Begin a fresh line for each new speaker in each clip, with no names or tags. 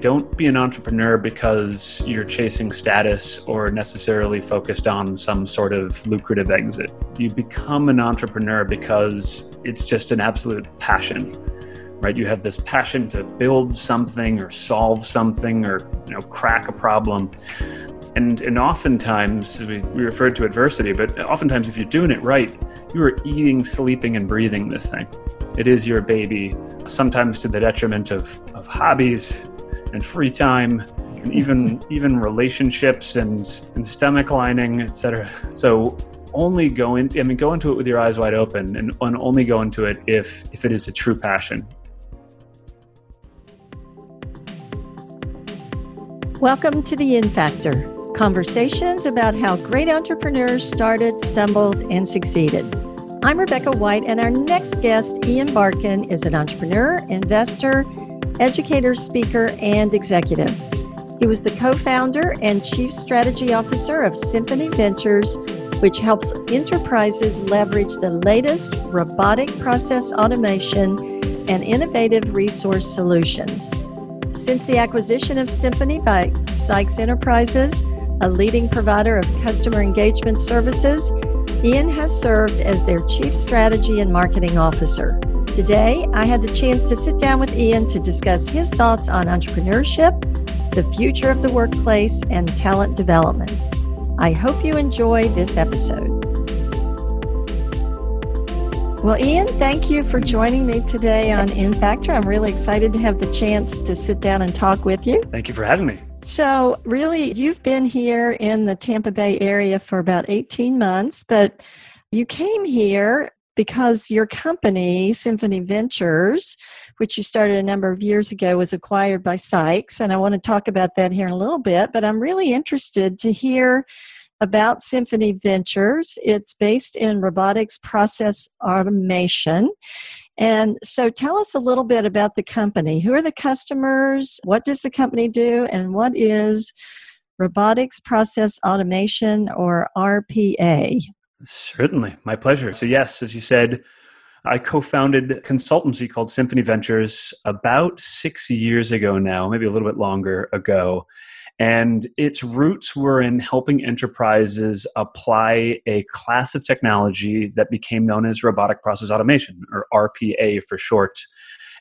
don't be an entrepreneur because you're chasing status or necessarily focused on some sort of lucrative exit. You become an entrepreneur because it's just an absolute passion. Right? You have this passion to build something or solve something or you know crack a problem. And and oftentimes we, we refer to adversity, but oftentimes if you're doing it right, you are eating, sleeping, and breathing this thing. It is your baby, sometimes to the detriment of, of hobbies and free time and even even relationships and, and stomach lining, etc. So only go in I mean go into it with your eyes wide open and, and only go into it if if it is a true passion.
Welcome to the In Factor. Conversations about how great entrepreneurs started, stumbled, and succeeded. I'm Rebecca White, and our next guest, Ian Barkin, is an entrepreneur, investor, educator, speaker, and executive. He was the co founder and chief strategy officer of Symphony Ventures, which helps enterprises leverage the latest robotic process automation and innovative resource solutions. Since the acquisition of Symphony by Sykes Enterprises, a leading provider of customer engagement services, Ian has served as their Chief Strategy and Marketing Officer. Today, I had the chance to sit down with Ian to discuss his thoughts on entrepreneurship, the future of the workplace, and talent development. I hope you enjoy this episode. Well, Ian, thank you for joining me today on In Factor. I'm really excited to have the chance to sit down and talk with you.
Thank you for having me.
So, really, you've been here in the Tampa Bay area for about 18 months, but you came here because your company, Symphony Ventures, which you started a number of years ago, was acquired by Sykes. And I want to talk about that here in a little bit, but I'm really interested to hear about Symphony Ventures. It's based in robotics process automation. And so tell us a little bit about the company. Who are the customers? What does the company do? And what is robotics process automation or RPA?
Certainly, my pleasure. So, yes, as you said, I co founded a consultancy called Symphony Ventures about six years ago now, maybe a little bit longer ago. And its roots were in helping enterprises apply a class of technology that became known as robotic process automation, or RPA for short.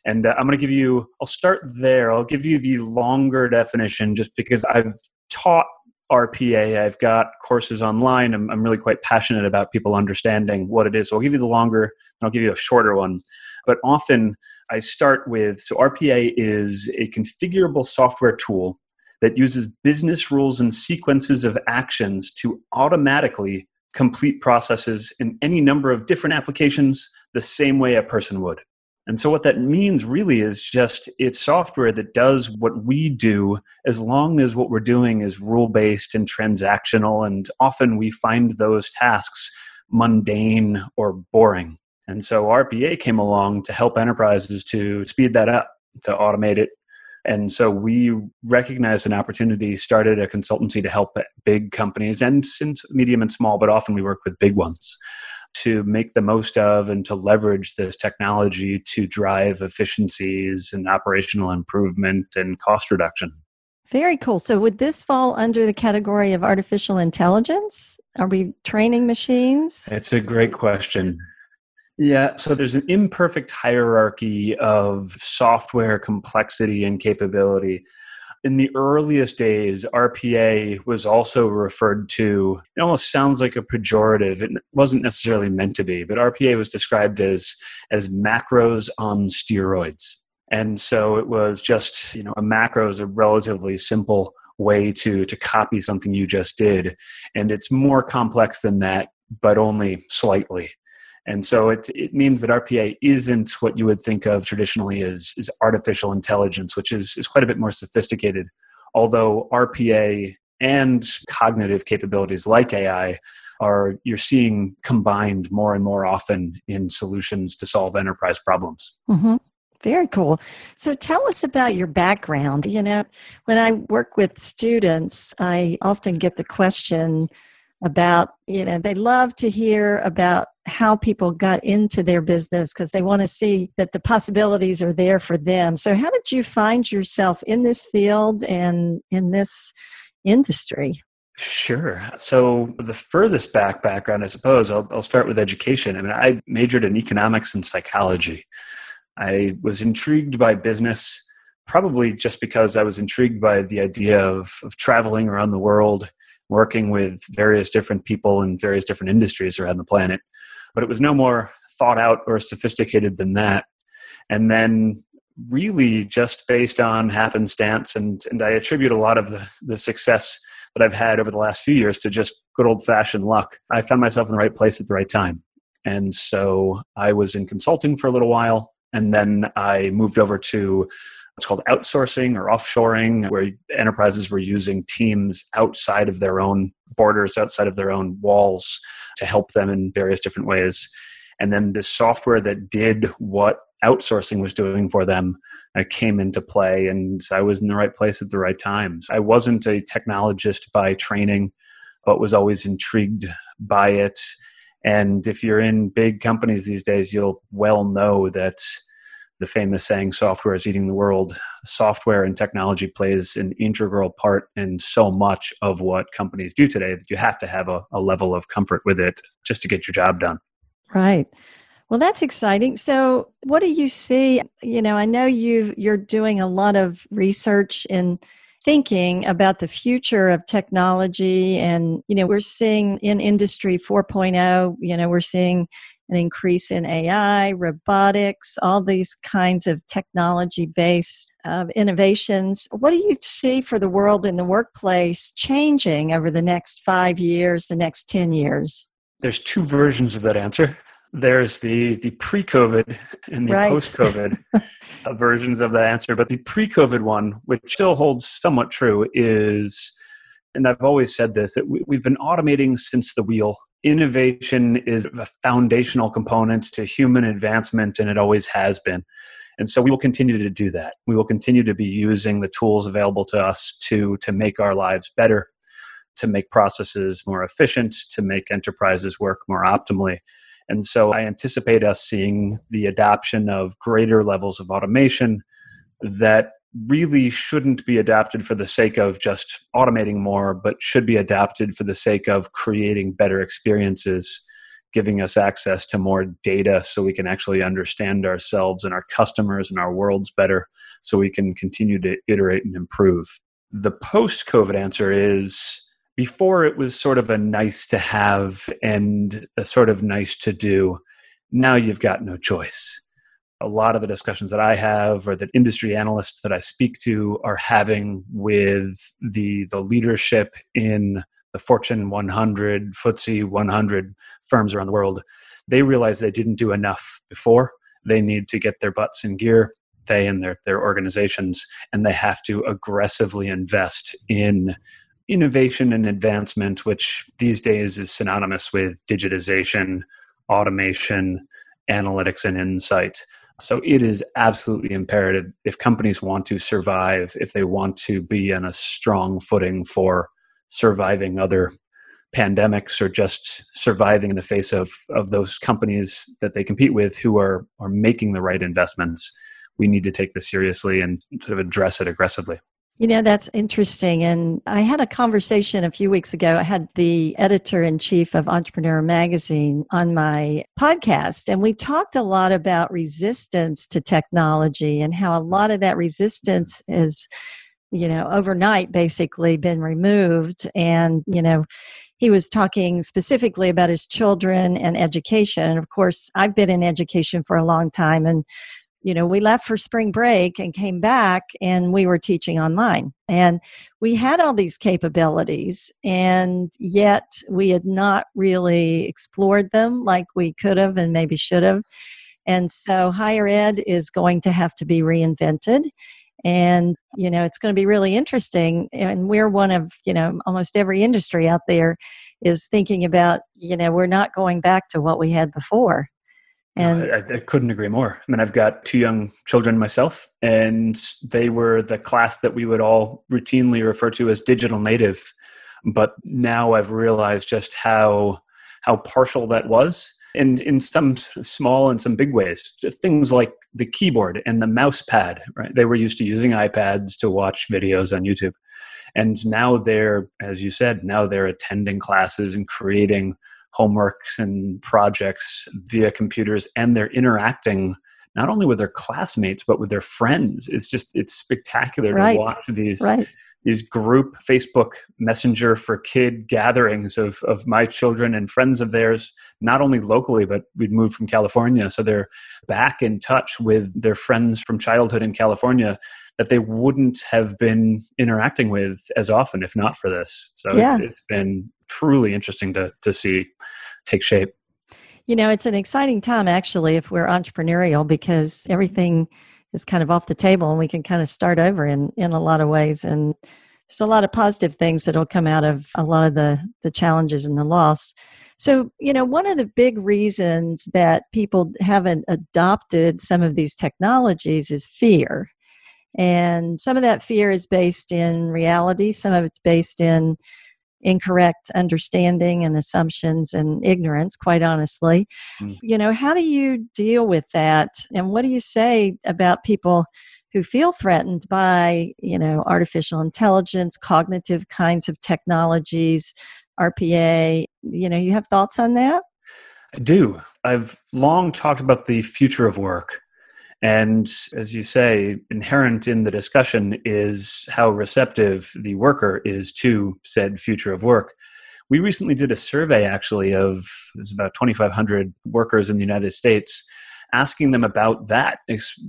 And uh, I'm going to give you, I'll start there. I'll give you the longer definition just because I've taught RPA. I've got courses online. I'm, I'm really quite passionate about people understanding what it is. So I'll give you the longer, and I'll give you a shorter one. But often I start with so RPA is a configurable software tool that uses business rules and sequences of actions to automatically complete processes in any number of different applications the same way a person would. And so, what that means really is just it's software that does what we do as long as what we're doing is rule based and transactional. And often we find those tasks mundane or boring. And so, RPA came along to help enterprises to speed that up, to automate it, and so we recognized an opportunity, started a consultancy to help big companies and, medium and small, but often we work with big ones to make the most of and to leverage this technology to drive efficiencies and operational improvement and cost reduction.
Very cool. So, would this fall under the category of artificial intelligence? Are we training machines?
It's a great question. Yeah, so there's an imperfect hierarchy of software complexity and capability. In the earliest days, RPA was also referred to, it almost sounds like a pejorative. It wasn't necessarily meant to be, but RPA was described as, as macros on steroids. And so it was just, you know, a macro is a relatively simple way to, to copy something you just did. And it's more complex than that, but only slightly. And so it, it means that RPA isn't what you would think of traditionally as, as artificial intelligence, which is, is quite a bit more sophisticated. Although RPA and cognitive capabilities like AI are you're seeing combined more and more often in solutions to solve enterprise problems.
Mm-hmm. Very cool. So tell us about your background. You know, when I work with students, I often get the question, about, you know, they love to hear about how people got into their business because they want to see that the possibilities are there for them. So, how did you find yourself in this field and in this industry?
Sure. So the furthest back background, I suppose, I'll, I'll start with education. I mean, I majored in economics and psychology. I was intrigued by business, probably just because I was intrigued by the idea of, of traveling around the world, working with various different people in various different industries around the planet. But it was no more thought out or sophisticated than that. And then really just based on happenstance and, and I attribute a lot of the, the success that I've had over the last few years to just good old fashioned luck. I found myself in the right place at the right time. And so I was in consulting for a little while. And then I moved over to what's called outsourcing or offshoring, where enterprises were using teams outside of their own borders, outside of their own walls to help them in various different ways. And then the software that did what outsourcing was doing for them uh, came into play and i was in the right place at the right time i wasn't a technologist by training but was always intrigued by it and if you're in big companies these days you'll well know that the famous saying software is eating the world software and technology plays an integral part in so much of what companies do today that you have to have a, a level of comfort with it just to get your job done
right well, that's exciting. So, what do you see? You know, I know you you're doing a lot of research and thinking about the future of technology and you know, we're seeing in industry 4.0, you know, we're seeing an increase in AI, robotics, all these kinds of technology based uh, innovations. What do you see for the world in the workplace changing over the next five years, the next 10 years?
There's two versions of that answer there's the the pre-COVID and the right. post-COVID versions of that answer, but the pre-COVID one, which still holds somewhat true, is, and I've always said this that we, we've been automating since the wheel. Innovation is a foundational component to human advancement, and it always has been. And so we will continue to do that. We will continue to be using the tools available to us to to make our lives better, to make processes more efficient, to make enterprises work more optimally. And so I anticipate us seeing the adoption of greater levels of automation that really shouldn't be adapted for the sake of just automating more, but should be adapted for the sake of creating better experiences, giving us access to more data so we can actually understand ourselves and our customers and our worlds better so we can continue to iterate and improve. The post COVID answer is before it was sort of a nice to have and a sort of nice to do. Now you've got no choice. A lot of the discussions that I have or that industry analysts that I speak to are having with the the leadership in the Fortune 100, FTSE 100 firms around the world, they realize they didn't do enough before. They need to get their butts in gear, they and their, their organizations, and they have to aggressively invest in innovation and advancement, which these days is synonymous with digitization, automation, analytics, and insight. So it is absolutely imperative if companies want to survive, if they want to be on a strong footing for surviving other pandemics or just surviving in the face of, of those companies that they compete with who are, are making the right investments. We need to take this seriously and sort of address it aggressively.
You know, that's interesting. And I had a conversation a few weeks ago. I had the editor in chief of Entrepreneur Magazine on my podcast, and we talked a lot about resistance to technology and how a lot of that resistance is, you know, overnight basically been removed. And, you know, he was talking specifically about his children and education. And of course, I've been in education for a long time and you know, we left for spring break and came back and we were teaching online. And we had all these capabilities, and yet we had not really explored them like we could have and maybe should have. And so higher ed is going to have to be reinvented. And, you know, it's going to be really interesting. And we're one of, you know, almost every industry out there is thinking about, you know, we're not going back to what we had before.
And I, I, couldn't agree more. I mean, I've got two young children myself, and they were the class that we would all routinely refer to as digital native. But now I've realized just how how partial that was and in some small and some big ways. Things like the keyboard and the mouse pad right? They were used to using ipads to watch videos on youtube. And now they're as you said now they're attending classes and creating homeworks and projects via computers and they're interacting not only with their classmates but with their friends it's just it's spectacular right. to watch these right these group Facebook Messenger for kid gatherings of, of my children and friends of theirs, not only locally, but we'd moved from California. So they're back in touch with their friends from childhood in California that they wouldn't have been interacting with as often if not for this. So yeah. it's, it's been truly interesting to, to see take shape.
You know, it's an exciting time actually if we're entrepreneurial because everything is kind of off the table and we can kind of start over in in a lot of ways. And there's a lot of positive things that'll come out of a lot of the the challenges and the loss. So you know one of the big reasons that people haven't adopted some of these technologies is fear. And some of that fear is based in reality. Some of it's based in incorrect understanding and assumptions and ignorance quite honestly. Mm. you know how do you deal with that? And what do you say about people who feel threatened by you know artificial intelligence cognitive kinds of technologies rpa you know you have thoughts on that?
I do. I've long talked about the future of work and as you say, inherent in the discussion is how receptive the worker is to said future of work. We recently did a survey actually of there's about 2,500 workers in the United States, asking them about that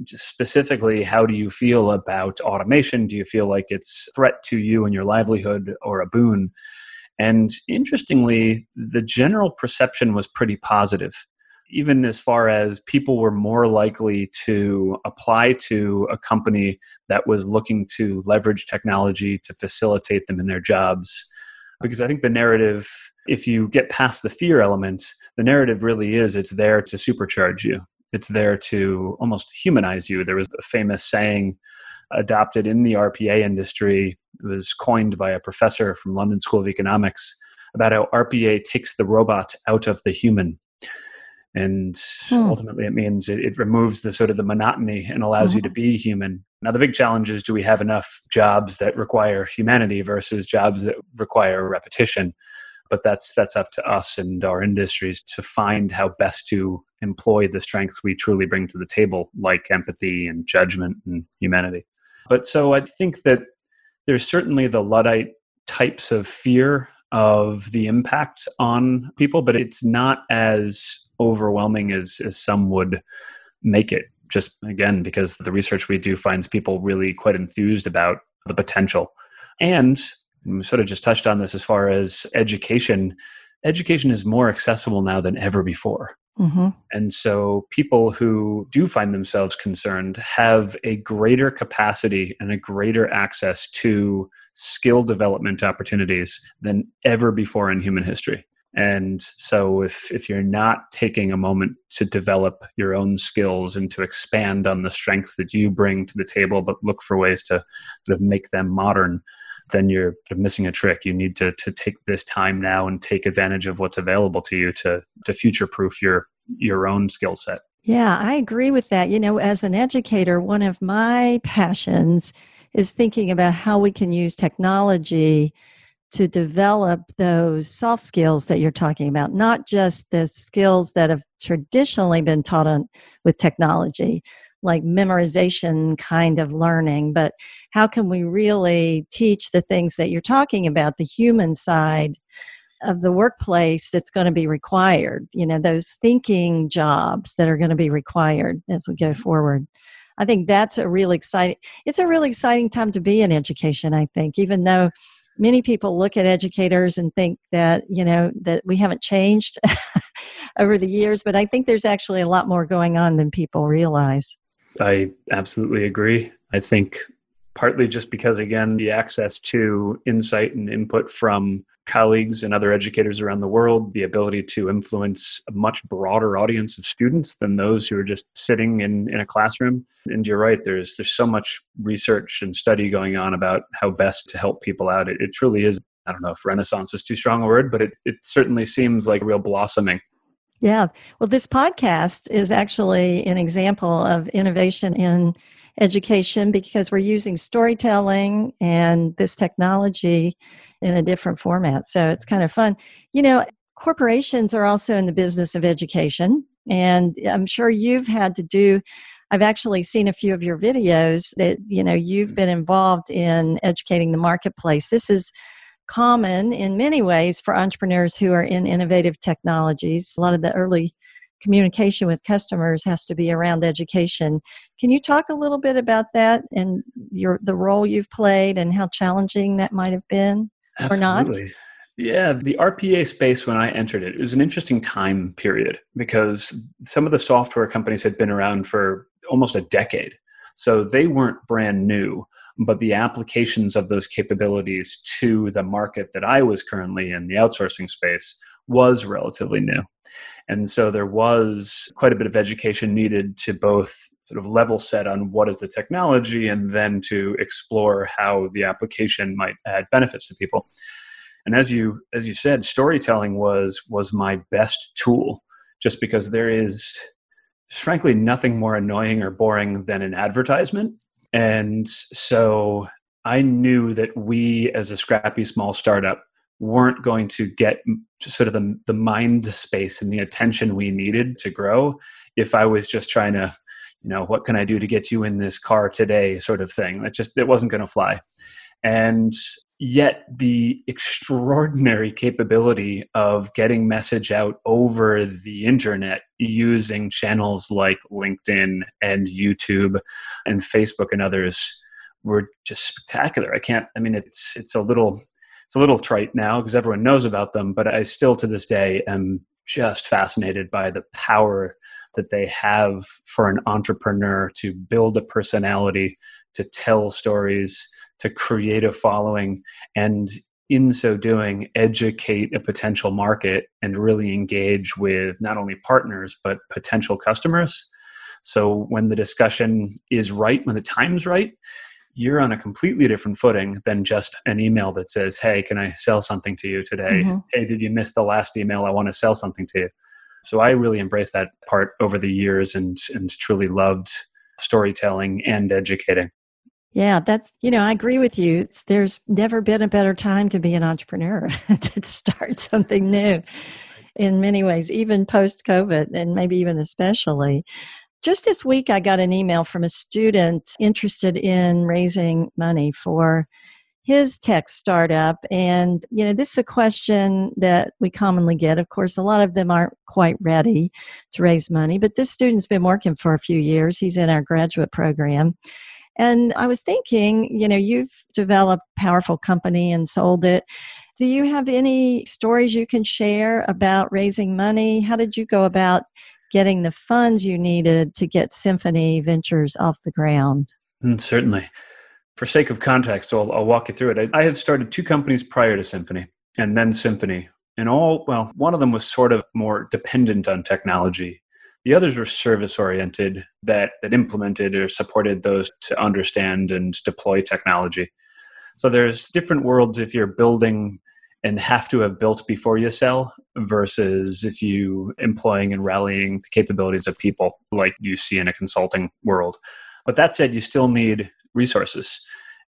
specifically. How do you feel about automation? Do you feel like it's a threat to you and your livelihood or a boon? And interestingly, the general perception was pretty positive even as far as people were more likely to apply to a company that was looking to leverage technology to facilitate them in their jobs. Because I think the narrative, if you get past the fear element, the narrative really is it's there to supercharge you. It's there to almost humanize you. There was a famous saying adopted in the RPA industry. It was coined by a professor from London School of Economics about how RPA takes the robot out of the human and hmm. ultimately it means it, it, removes the sort of the monotony and allows mm-hmm. you to mm-hmm. be human now the big challenge is do we have enough jobs that require humanity versus jobs that require repetition but that's that's up to us and our industries to find how best to employ the strengths we truly bring to the table like empathy and judgment and humanity but so i think that there's certainly the luddite types of fear of the impact on people but it's not as overwhelming as as some would make it just again because the research we do finds people really quite enthused about the potential. And we sort of just touched on this as far as education education is more accessible now than ever before mm-hmm. and so people who do find themselves concerned have a greater capacity and a greater access to skill development opportunities than ever before in human history and so if if you're not taking a moment to develop your own skills and to expand on the strengths that you bring to the table but look for ways to sort of make them modern then you're missing a trick. You need to to take this time now and take advantage of what's available to you to to future proof your your own skill set.
Yeah i agree with that. You know as an educator one of my passions is thinking about how we can use technology to develop those soft skills that you're talking about, not just the skills that have traditionally been taught on with technology, like memorization kind of learning, but how can we really teach the things that you're talking about, the human side of the workplace that's going to be required, you know, those thinking jobs that are going to be required as we go mm-hmm. forward. I think that's a really exciting it's a really exciting time to be in education, I think, even though many people look at educators and think that you know that we haven't changed over the years but i think there's actually a lot more going on than people realize
i absolutely agree. I think partly just because again the access to insight and input from colleagues and other educators around the world the ability to influence a much broader audience of students than those who are just sitting in, in a classroom. And you're right there's there's so much research and study going on about how best to help people out. It, it truly is I don't know if renaissance is too strong a word, but it, it certainly seems like real blossoming.
Yeah. Well, this podcast is actually an example of innovation in education because we're using storytelling and this technology in a different format. So it's kind of fun. You know, corporations are also in the business of education. And I'm sure you've had to do I've actually seen a few of your videos that you know you've mm-hmm. been involved in educating the marketplace. This is common in many ways for entrepreneurs who are in innovative technologies. A lot of the early communication with customers has to be around education. Can you talk a little bit about that and your the role you've played and how challenging that might have been
Absolutely.
or not?
Yeah, the RPA space when I entered it, it was an interesting time period because some of the software companies had been around for almost a decade. So they weren't brand new, but the applications of those capabilities to the market that I was currently in, the outsourcing space, was relatively new. And so there was quite a bit of education needed to both sort of level set on what is the technology and then to explore how the application might add benefits to people. And as you as you said, storytelling was was my best tool just because there is frankly nothing more annoying or boring than an advertisement. And so I knew that we, as a scrappy small startup, weren't going to get sort of the, the mind space and the attention we needed to grow if I was just trying to, you know, what can I do to get you in this car today sort of thing. It just, it wasn't going to fly. And yet the extraordinary capability of getting message out over the internet using channels like LinkedIn and YouTube and Facebook and others were just spectacular. I can't I mean it's it's a little it's a little trite now because everyone knows about them, but I still to this day am just fascinated by the power that they have for an entrepreneur to build a personality, to tell stories, to create a following and in so doing educate a potential market and really engage with not only partners but potential customers. So when the discussion is right when the time's right you're on a completely different footing than just an email that says hey can i sell something to you today? Mm-hmm. hey did you miss the last email? I want to sell something to you. So i really embraced that part over the years and and truly loved storytelling and educating
yeah, that's, you know, I agree with you. It's, there's never been a better time to be an entrepreneur to start something new in many ways, even post COVID, and maybe even especially. Just this week, I got an email from a student interested in raising money for his tech startup. And, you know, this is a question that we commonly get. Of course, a lot of them aren't quite ready to raise money, but this student's been working for a few years. He's in our graduate program. And I was thinking, you know, you've developed a powerful company and sold it. Do you have any stories you can share about raising money? How did you go about getting the funds you needed to get Symphony Ventures off the ground?
Mm, certainly. For sake of context, I'll, I'll walk you through it. I, I have started two companies prior to Symphony and then Symphony. And all, well, one of them was sort of more dependent on technology the others were service oriented that, that implemented or supported those to understand and deploy technology. So there's different worlds if you're building and have to have built before you sell versus if you employing and rallying the capabilities of people like you see in a consulting world. But that said, you still need resources.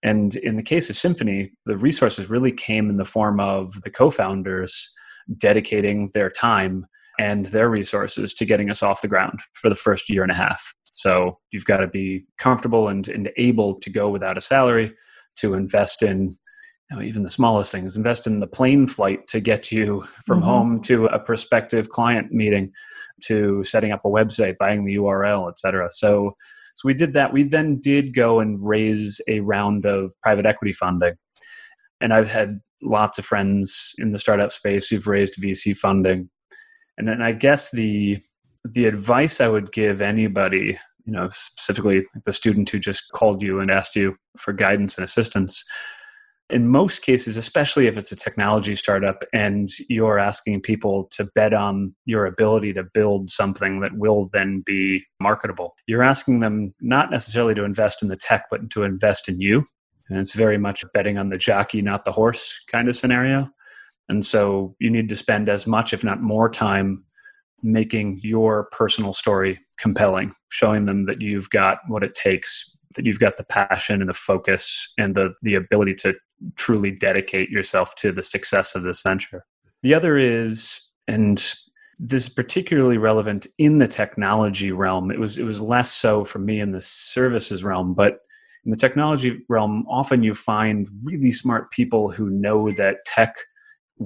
And in the case of Symphony, the resources really came in the form of the co founders dedicating their time and their resources to getting us off the ground for the first year and a half. So you've got to be comfortable and, and able to go without a salary to invest in you know, even the smallest things, invest in the plane flight to get you from mm-hmm. home to a prospective client meeting to setting up a website, buying the URL, et cetera. So, so we did that. We then did go and raise a round of private equity funding. And I've had lots of friends in the startup space who've raised VC funding and then I guess the the advice I would give anybody, you know, specifically the student who just called you and asked you for guidance and assistance, in most cases, especially if it's a technology startup and you're asking people to bet on your ability to build something that will then be marketable, you're asking them not necessarily to invest in the tech, but to invest in you And it's very much betting on the jockey, not the horse kind of scenario. And so you need to spend as much, if not more, time making your personal story compelling, showing them that you've got what it takes, that you've got the passion and the focus and the, the ability to truly dedicate yourself to the success of this venture. The other is, and this is particularly relevant in the technology realm. It was it was less so for me in the services realm, but in the technology realm, often you find really smart people who know that tech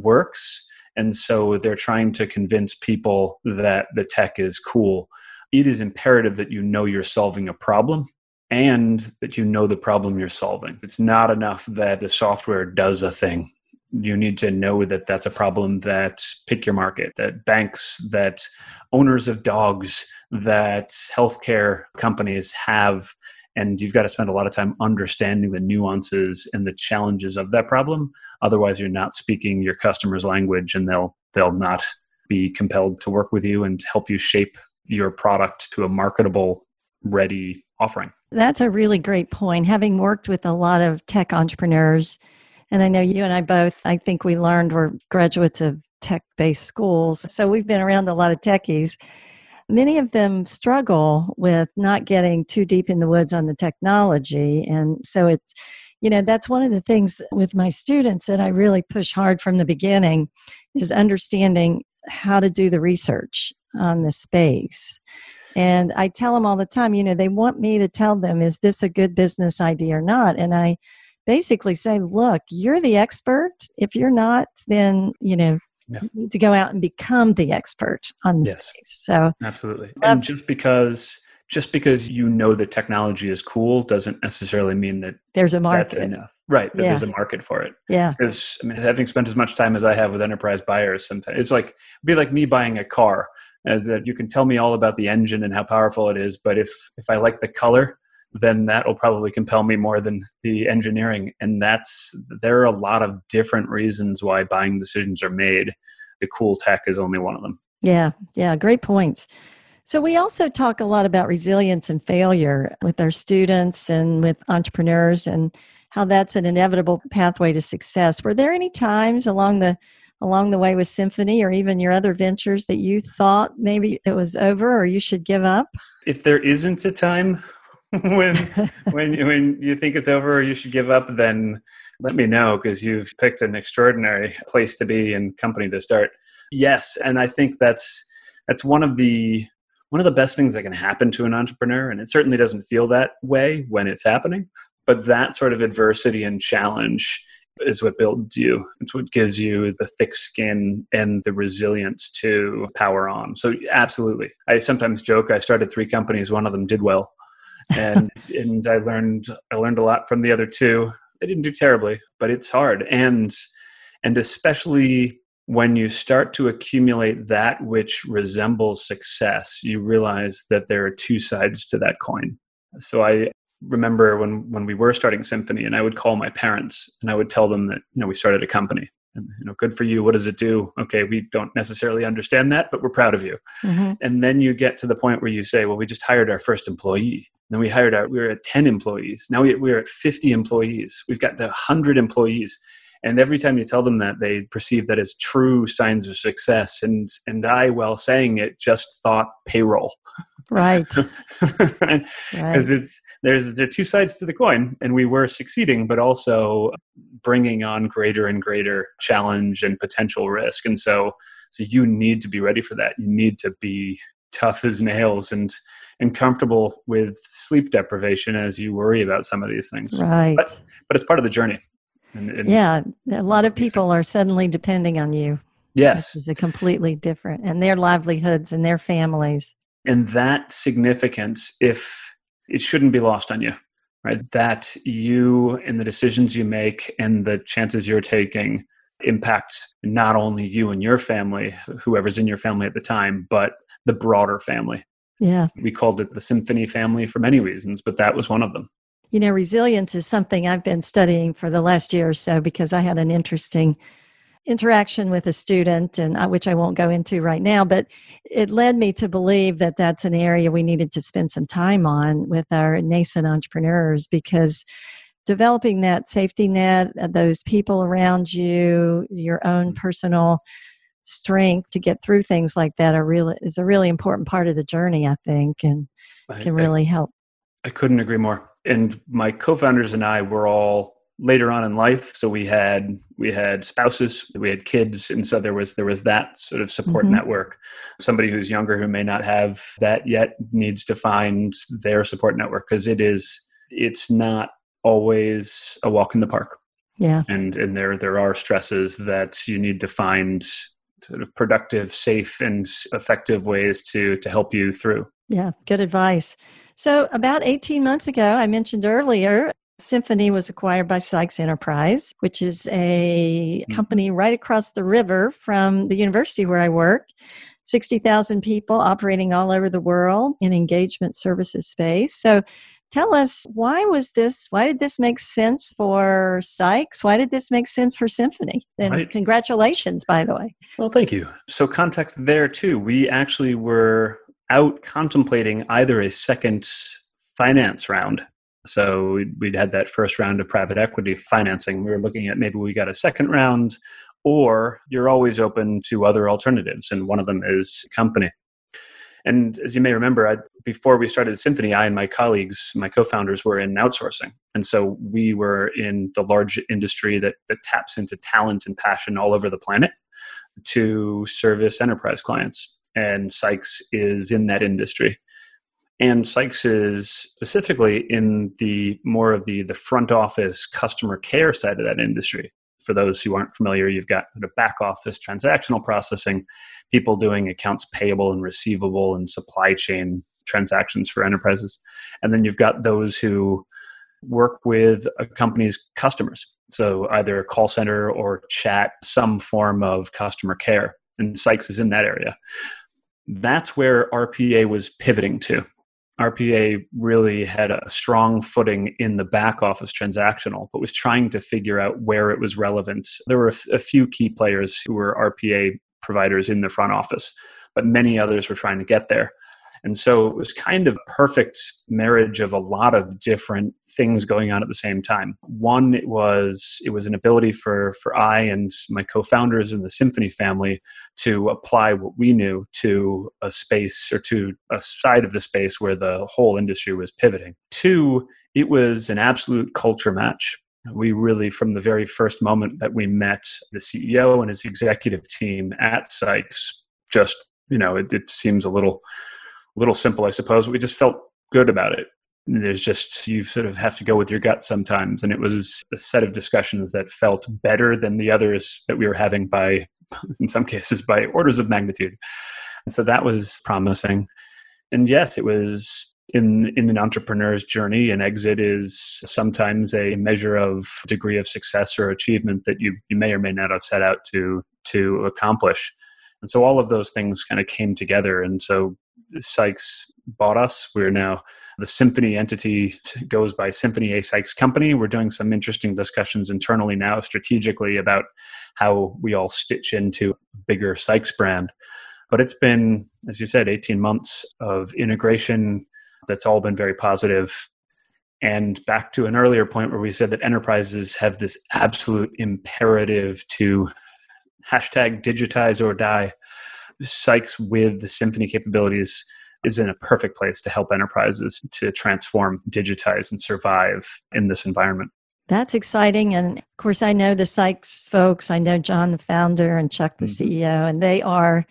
works, and so they're trying to convince people that the tech is cool. It is imperative that you know you're solving a problem and that you know the problem you're solving. It's not enough that the software does a thing you need to know that that's a problem that pick your market that banks that owners of dogs that healthcare companies have and you've got to spend a lot of time understanding the nuances and the challenges of that problem otherwise you're not speaking your customer's language and they'll they'll not be compelled to work with you and help you shape your product to a marketable ready offering
that's a really great point having worked with a lot of tech entrepreneurs and I know you and I both, I think we learned we're graduates of tech based schools. So we've been around a lot of techies. Many of them struggle with not getting too deep in the woods on the technology. And so it's, you know, that's one of the things with my students that I really push hard from the beginning is understanding how to do the research on the space. And I tell them all the time, you know, they want me to tell them, is this a good business idea or not? And I, basically say, look, you're the expert. If you're not, then, you know, yeah. you need to go out and become the expert on the yes. space. So
absolutely. and just because just because you know the technology is cool doesn't necessarily mean that
there's a market.
enough. Right. That yeah. there's a market for it.
Yeah.
Because I mean having spent as much time as I have with enterprise buyers sometimes it's like be like me buying a car as that you can tell me all about the engine and how powerful it is, but if if I like the color then that will probably compel me more than the engineering. And that's there are a lot of different reasons why buying decisions are made. The cool tech is only one of them.
Yeah, yeah, great points. So, we also talk a lot about resilience and failure with our students and with entrepreneurs and how that's an inevitable pathway to success. Were there any times along the along the way with Symphony or even your other ventures that you thought maybe it was over or you should give up?
If there isn't a time when when when you think it's over or you should give up, then let me know because you've picked an extraordinary place to be and company to start. Yes, and I think that's that's one of the one of the best things that can happen to an entrepreneur, and it certainly doesn't feel that way when it's happening. But that sort of adversity and challenge is what builds you. It's what gives you the thick skin and the resilience to power on. So absolutely. I sometimes joke I started three companies, one of them did well and and I learned I learned a lot from the other two. They didn't do terribly, but it's hard, and and especially when you start to accumulate that which resembles success, you realize that there are two sides to that coin. So I remember when when we were starting Symphony, and I would call my parents and I would tell them that you know we started a company, you know good for you. What does it do? Okay we don't necessarily understand that but we're proud of you. Mm-hmm. and then you get to the point where you say well we just hired our first employee. Then we hired our we were at 10 employees. Now we, we're at 50 employees. We've got the 100 employees. And every time you tell them that they perceive that as true signs of success. And and i while saying it just thought payroll.
Right.
Because right. it's there's there are two sides to the coin and we were succeeding but also bringing on greater and greater challenge and potential risk. And so so you need to be ready for that. You need to be tough as nails and and comfortable with sleep deprivation as you worry about some of these things.
Right.
But, but it's part of the journey.
And, and yeah a lot of people are suddenly depending on you
yes.
it's a completely different and their livelihoods and their families.
And that significance if it shouldn't be lost on you right? That you and the decisions you make and the chances you're taking impact not only you and your family, whoever's in your family at the time, but the broader family.
Yeah.
We called it the symphony family for many reasons, but that was one of them.
You know, resilience is something I've been studying for the last year or so because I had an interesting interaction with a student and uh, which I won't go into right now but it led me to believe that that's an area we needed to spend some time on with our nascent entrepreneurs because developing that safety net, uh, those people around you, your own mm-hmm. personal strength to get through things like that are really is a really important part of the journey, I think, and can really help.
I couldn't agree more. And my co-founders and I were all later on in life. So we had we had spouses we had kids. And so there was there was that sort of support mm-hmm. network. Somebody who's younger who may not have that yet needs to find their support network because it is it's not always a walk in the park.
Yeah.
And and there there are stresses that you need to find sort of productive safe and effective ways to to help you through.
Yeah good advice. So about 18 months ago i mentioned earlier Symphony was acquired by Sykes Enterprise, which is a hmm. company right across the river from the university where I work. 60,000 people operating all over the world in engagement services space. So tell us why was this why did this make sense for Sykes? Why did this make sense for Symphony? And right. congratulations by the way.
Well, thank you. So context there too. We actually were out contemplating either a second finance round so we'd had that first round of private equity financing. We were looking at maybe we got a second round, or you're always open to other alternatives, and one of them is company. And as you may remember, I, before we started Symphony, I and my colleagues, my co-founders, were in outsourcing, and so we were in the large industry that that taps into talent and passion all over the planet to service enterprise clients. And Sykes is in that industry and Sykes is specifically in the more of the the front office customer care side of that industry. For those who aren't familiar, you've got the back office transactional processing, people doing accounts payable and receivable and supply chain transactions for enterprises, and then you've got those who work with a company's customers. So either a call center or chat, some form of customer care. And Sykes is in that area. That's where RPA was pivoting to RPA really had a strong footing in the back office transactional, but was trying to figure out where it was relevant. There were a, f- a few key players who were RPA providers in the front office, but many others were trying to get there. And so it was kind of a perfect marriage of a lot of different things going on at the same time. One it was it was an ability for for I and my co-founders in the Symphony family to apply what we knew to a space or to a side of the space where the whole industry was pivoting. Two, it was an absolute culture match we really from the very first moment that we met the ceo and his executive team at sykes just you know it, it seems a little little simple, I suppose. We just felt good about it. There's just, you sort of have to go with your gut sometimes. And it was a set of discussions that felt better than the others that we were having by, in some cases, by orders of magnitude. And so that was promising. And yes, it was in in an entrepreneur's journey an exit is sometimes a measure of degree of success or achievement that you you may or may not have set out to to accomplish and so all of those things kind of came together and so Sykes bought us. We're now the Symphony entity goes by Symphony A Sykes Company. We're doing some interesting discussions internally now, strategically, about how we all stitch into a bigger Sykes brand. But it's been, as you said, 18 months of integration that's all been very positive. And back to an earlier point where we said that enterprises have this absolute imperative to hashtag digitize or die Sykes with the Symphony capabilities is in a perfect place to help enterprises to transform, digitize, and survive in this environment.
That's exciting. And of course, I know the Sykes folks. I know John, the founder, and Chuck, the mm-hmm. CEO, and they are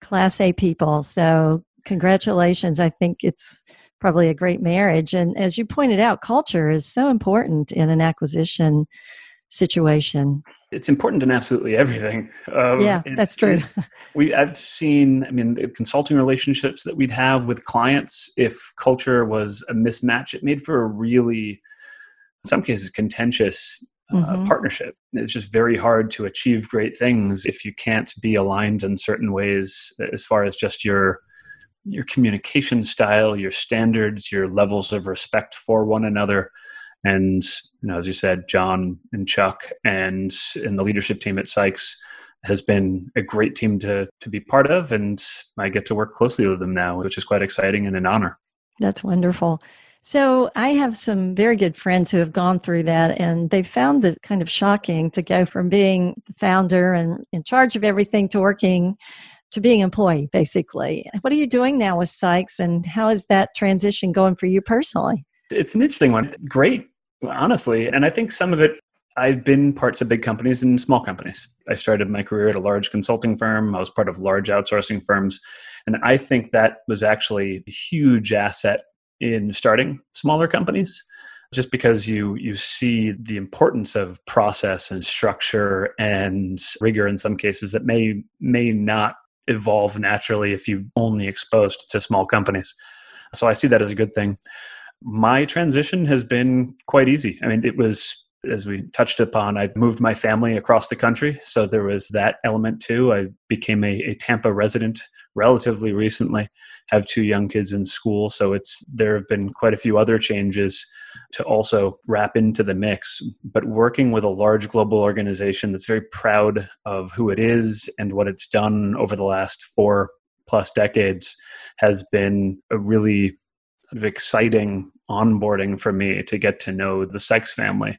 class A people. So, congratulations. I think it's probably a great marriage. And as you pointed out, culture is so important in an acquisition situation
it's important in absolutely everything.
Um, yeah, that's true.
we I've seen. I mean, the consulting relationships that we'd have with clients. If culture was a mismatch, it made for a really, in some cases, contentious uh, mm-hmm. partnership. It's just very hard to achieve great things if you can't be aligned in certain ways, as far as just your your communication style, your standards, your levels of respect for one another and you know, as you said, John and Chuck and and the leadership team at Sykes has been a great team to to be part of, and I get to work closely with them now, which is quite exciting and an honor.
That's wonderful. So I have some very good friends who have gone through that and they found it kind of shocking to go from being the founder and in charge of everything to working to being employee basically. What are you doing now with Sykes and how is that transition going for you personally?
It's an interesting one. Great, honestly. And I think some of it I've been parts of big companies and small companies. I started my career at a large consulting firm. I was part of large outsourcing firms. And I think that was actually a huge asset in starting smaller companies just because you you see the importance of process and structure and rigor in some cases that may may not evolve naturally if you only exposed to small companies so i see that as a good thing my transition has been quite easy i mean it was as we touched upon, I moved my family across the country. So there was that element too. I became a, a, Tampa resident relatively recently, have two young kids in school. So it's there have been quite a few other changes to also wrap into the mix. But working with a large global organization that's very proud of who it is and what it's done over the last four plus decades has been a really exciting onboarding for me to get to know the Sykes family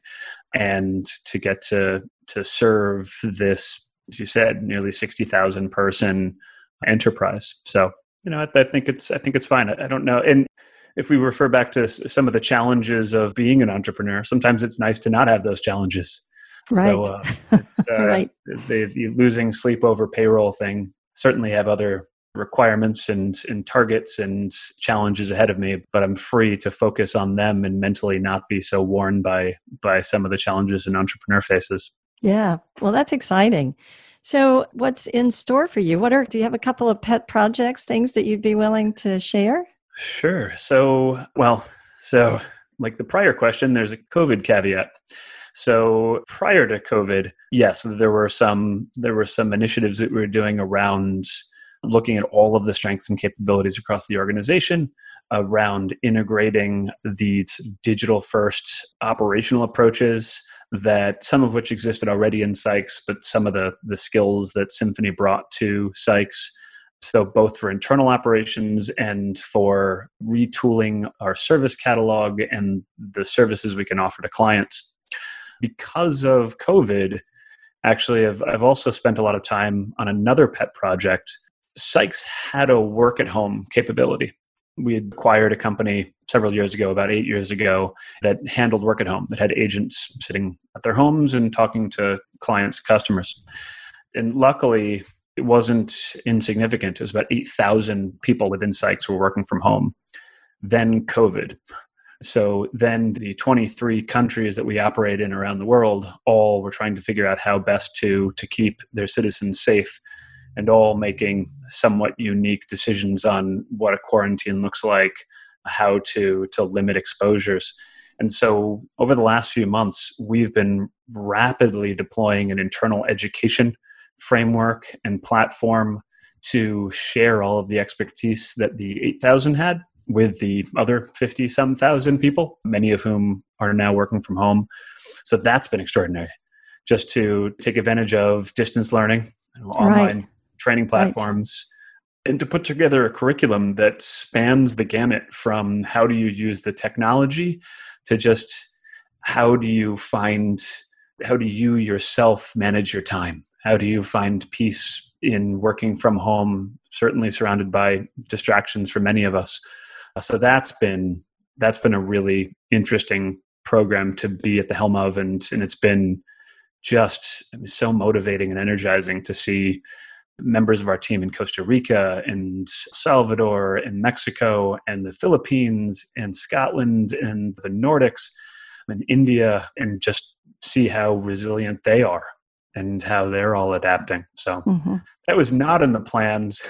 and to get to to serve this, as you said, nearly sixty thousand person enterprise. So you know, I, I, think it's I think it's fine. I, I don't know, and if we refer back to some of the challenges of being an entrepreneur, sometimes it's nice to not have those challenges.
Right. So uh,
it's, uh, right. the, the losing sleep over payroll thing certainly have other requirements and, and targets and challenges ahead of me but i'm free to focus on them and mentally not be so worn by by some of the challenges an entrepreneur faces.
Yeah well that's exciting. So what's in store for you? What are do you have a couple of pet projects things that you'd be willing to share?
Sure. So well so like the prior question there's a covid caveat. So prior to covid yes there were some there were some initiatives that we were doing around looking at all of the strengths and capabilities across the organization around integrating these digital first operational approaches that some of which existed already in Sykes, but some of the, the skills that Symphony brought to Sykes. So, both for internal operations and for retooling our service catalog and the services we can offer to clients. Because of COVID, actually, I've, I've also spent a lot of time on another pet project Sykes had a work at home capability. We acquired a company several years ago, about eight years ago, that handled work at home, that had agents sitting at their homes and talking to clients, customers. And luckily, it wasn't insignificant. It was about 8,000 people within Sykes were working from home. Then COVID. So then the 23 countries that we operate in around the world all were trying to figure out how best to, to keep their citizens safe and all making somewhat unique decisions on what a quarantine looks like, how to to limit exposures. And so over the last few months, we've been rapidly deploying an internal education framework and platform to share all of the expertise that the 8,000 had with the other 50 some thousand people, many of whom are now working from home. So that's been extraordinary just to take advantage of distance learning, online right training platforms right. and to put together a curriculum that spans the gamut from how do you use the technology to just how do you find how do you yourself manage your time how do you find peace in working from home certainly surrounded by distractions for many of us so that's been that's been a really interesting program to be at the helm of and and it's been just so motivating and energizing to see members of our team in Costa Rica and Salvador and Mexico and the Philippines and Scotland and the Nordics and India and just see how resilient they are and how they're all adapting. So mm-hmm. that was not in the plans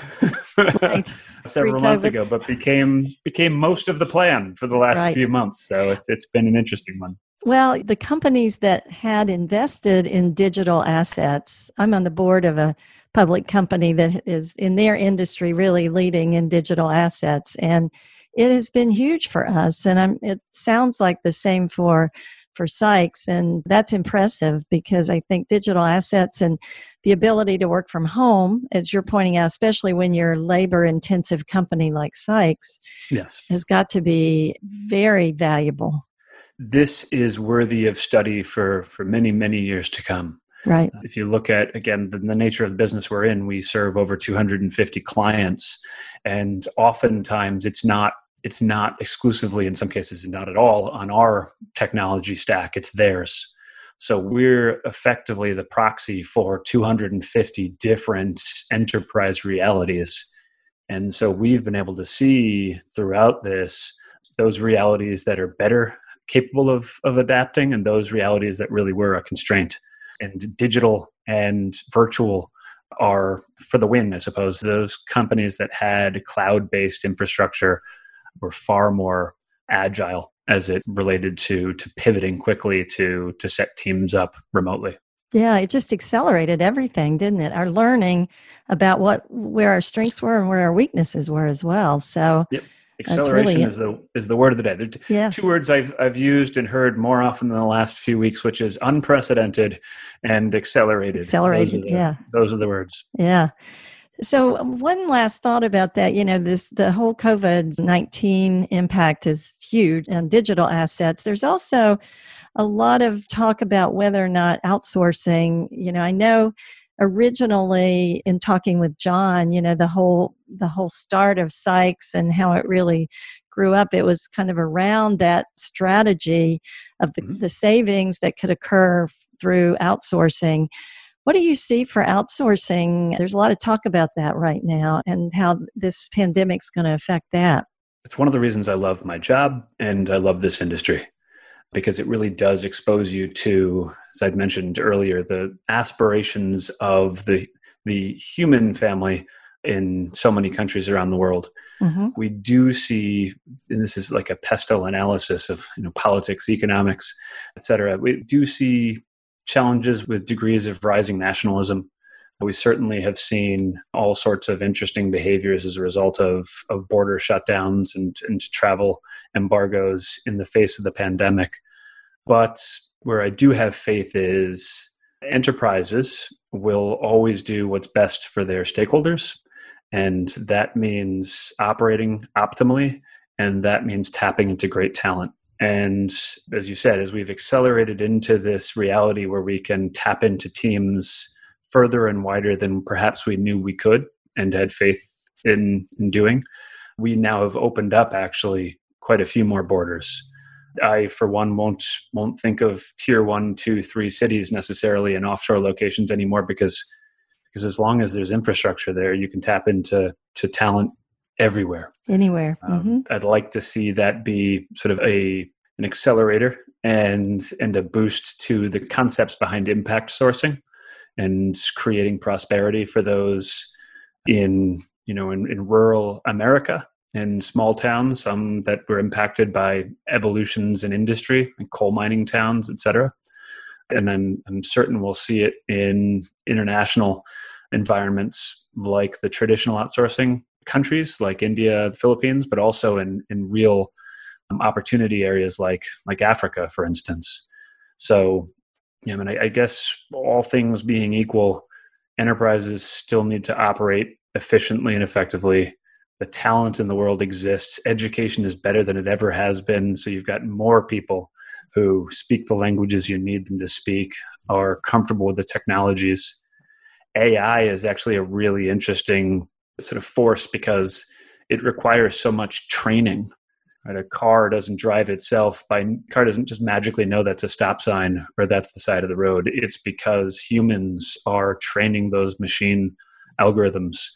right. several months ago, but became became most of the plan for the last right. few months. So it's it's been an interesting one.
Well, the companies that had invested in digital assets, I'm on the board of a public company that is in their industry really leading in digital assets and it has been huge for us and I'm, it sounds like the same for for Sykes. And that's impressive because I think digital assets and the ability to work from home, as you're pointing out, especially when you're a labor intensive company like Sykes,
yes.
has got to be very valuable.
This is worthy of study for, for many, many years to come.
Right.
If you look at, again, the, the, nature of the business we're in, we serve over 250 clients. And oftentimes it's not it's not exclusively in some cases not at all on our technology stack it's theirs so we're effectively the proxy for 250 different enterprise realities and so we've been able to see throughout this those realities that are better capable of, of adapting and those realities that really were a constraint and digital and virtual are for the win i suppose those companies that had cloud-based infrastructure were far more agile as it related to to pivoting quickly to to set teams up remotely.
Yeah, it just accelerated everything, didn't it? Our learning about what where our strengths were and where our weaknesses were as well. So
yep. Acceleration really, is the is the word of the day. There t- yeah. two words I've I've used and heard more often in the last few weeks, which is unprecedented and accelerated.
Accelerated,
those
the, yeah.
Those are the words.
Yeah. So, one last thought about that. You know, this the whole COVID nineteen impact is huge on digital assets. There's also a lot of talk about whether or not outsourcing. You know, I know originally in talking with John, you know, the whole the whole start of Sykes and how it really grew up, it was kind of around that strategy of the, mm-hmm. the savings that could occur through outsourcing. What do you see for outsourcing? There's a lot of talk about that right now and how this pandemic's going to affect that.
It's one of the reasons I love my job and I love this industry because it really does expose you to, as I'd mentioned earlier, the aspirations of the the human family in so many countries around the world. Mm-hmm. We do see, and this is like a pestle analysis of you know politics, economics, et cetera. We do see challenges with degrees of rising nationalism. We certainly have seen all sorts of interesting behaviors as a result of, of border shutdowns and, and travel embargoes in the face of the pandemic. But where I do have faith is enterprises will always do what's best for their stakeholders. And that means operating optimally, and that means tapping into great talent. And as you said, as we've accelerated into this reality where we can tap into teams further and wider than perhaps we knew we could and had faith in, in doing, we now have opened up actually quite a few more borders. I, for one, won't won't think of tier one, two, three cities necessarily in offshore locations anymore because because as long as there's infrastructure there, you can tap into to talent everywhere
anywhere um,
mm-hmm. i'd like to see that be sort of a an accelerator and and a boost to the concepts behind impact sourcing and creating prosperity for those in you know in, in rural america in small towns some that were impacted by evolutions in industry and coal mining towns etc and I'm, I'm certain we'll see it in international environments like the traditional outsourcing countries like India, the Philippines, but also in in real um, opportunity areas like like Africa, for instance. So, yeah, I mean, I, I guess all things being equal, enterprises still need to operate efficiently and effectively. The talent in the world exists. Education is better than it ever has been. So you've got more people who speak the languages you need them to speak, are comfortable with the technologies. AI is actually a really interesting sort of force because it requires so much training right? A car doesn't drive itself by car doesn't just magically know that's a stop sign or that's the side of the road. It's because humans are training those machine algorithms.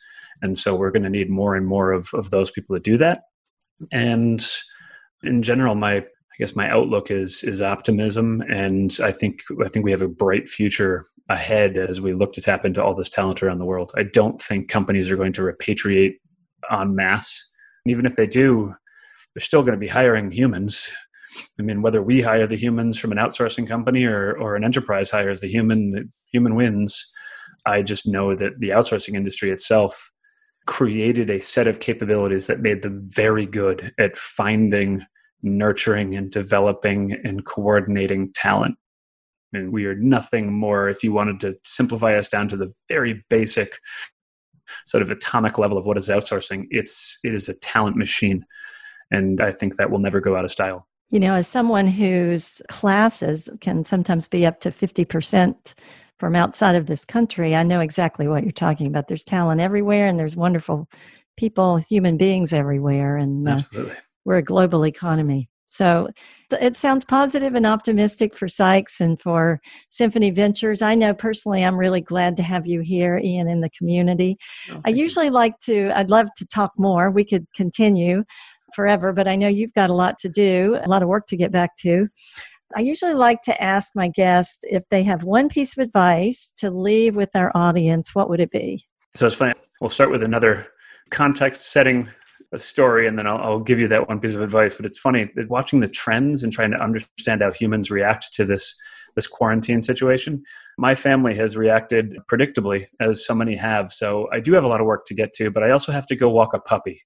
And so we're going to need more and more of, of those people to do that. And in general my i guess my outlook is is optimism. And i think i think we have a bright future ahead as we look to tap into all this talent around the world. I don't think companies are going to repatriate en masse. And even if they do, they're still going to be hiring humans. I mean, whether we hire the humans from an outsourcing company or, or an enterprise hires the human, the human wins. I just know that the outsourcing industry itself created a set of capabilities that made them very good at finding nurturing and developing and coordinating talent. And we are nothing more, if you wanted to simplify us down to the very basic sort of atomic level of what is outsourcing, it's it is a talent machine. And I think that will never go out of style.
You know, as someone whose classes can sometimes be up to 50% from outside of this country, I know exactly what you're talking about. There's talent everywhere and there's wonderful people, human beings everywhere. And
uh, Absolutely.
we're a global economy. So it sounds positive and optimistic for Sykes and for Symphony Ventures. I know personally, I'm really glad to have you here, Ian, in the community. Oh, I usually you. like to, I'd love to talk more. We could continue forever, but I know you've got a lot to do, a lot of work to get back to. I usually like to ask my guests if they have one piece of advice to leave with our audience, what would it be?
So it's funny. We'll start with another context setting a story and then I'll, I'll, give you that one piece of advice but it's funny watching the trends and trying to understand how humans react to this this quarantine situation my family has reacted predictably as so many have so i do have a lot of work to get to but i also have to go walk a puppy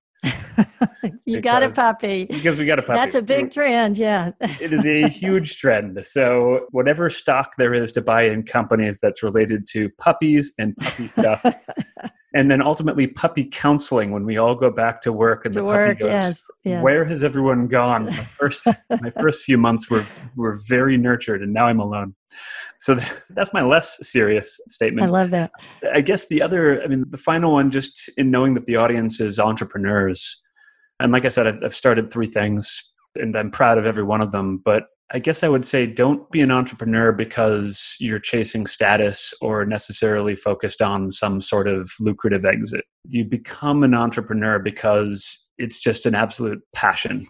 you got a puppy.
Because we got a puppy.
That's a big trend, yeah.
it is a huge trend. So, whatever stock there is to buy in companies that's related to puppies and puppy stuff, and then ultimately puppy counseling when we all go back to work and
to
the
work,
puppy goes,
yes, yes.
"Where has everyone gone?" My first, my first few months were were very nurtured, and now I'm alone. So that's my less serious statement.
I love that.
I guess the other, I mean, the final one, just in knowing that the audience is entrepreneurs, and like I said, I've started three things, and I'm proud of every one of them. But I guess I would say don't be an entrepreneur because you're chasing status or necessarily focused on some sort of lucrative exit. You become an entrepreneur because it's just an absolute passion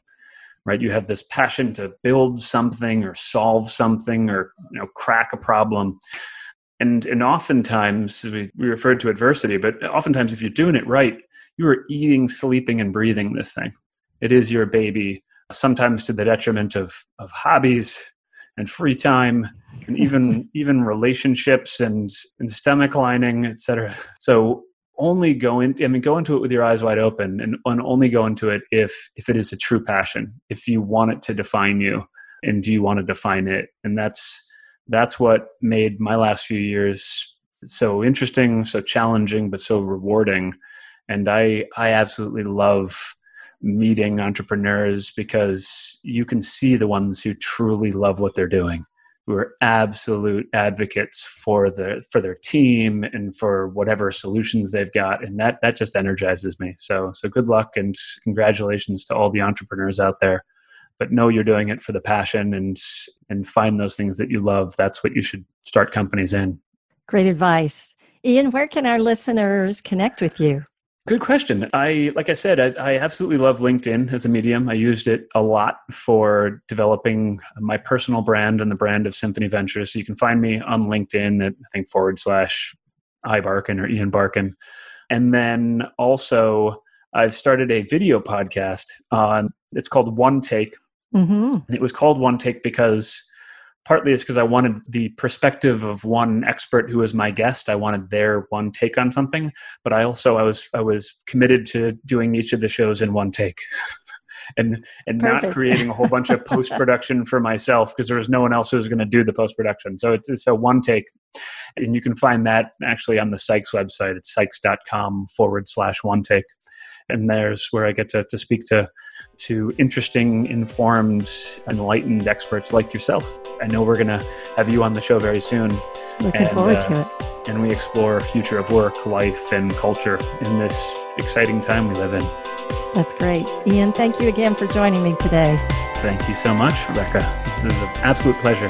right? You have this passion to build something or solve something or you know crack a problem. And and oftentimes we, we referred to adversity but oftentimes if you're doing it right you are eating sleeping and breathing this thing. It is your baby sometimes to the detriment of of hobbies and free time and even even relationships and and stomach lining etc so only go into i mean go into it with your eyes wide open and, and only go into it if if it is a true passion if you want it to define you and do you want to define it? And that's that's what made my last few years so interesting so challenging but so rewarding. And i i absolutely love meeting entrepreneurs because you can see the ones who truly love what they're doing who are absolute advocates for the for their team and for whatever solutions they've got. And that that just energizes me. So so good luck and congratulations to all the entrepreneurs out there. But know you're doing it for the passion and and find those things that you love. That's what you should start companies in.
Great advice. Ian where can our listeners connect with you
Good question. I, like I said, I, I, absolutely love LinkedIn as a medium. I used it a lot for developing my personal brand and the brand of Symphony Ventures. So you can find me on LinkedIn at, I think, forward slash iBarkin or Ian Barkin. And then also, I've started a video podcast on, it's called One Take. Mm-hmm. And it was called One Take because partly it's because I wanted the perspective of one expert who was my guest. I wanted their one take on something, but I also I was I was committed to doing each of the shows in one take. and and Perfect. not creating a whole bunch of post production for myself because there was no one else who was going to do the post production. So it's, it's a one take, and you can find that actually on the Sykes website. It's sykes.com forward slash one take and there's where I get to, to speak to to interesting, informed, enlightened experts like yourself. I know we're going to have you on the show very soon.
Looking and, forward uh, to it.
And we explore future of work, life, and culture in this exciting time we live in.
That's great. Ian, thank you again for joining me today.
Thank you so much, Rebecca. It was an absolute pleasure.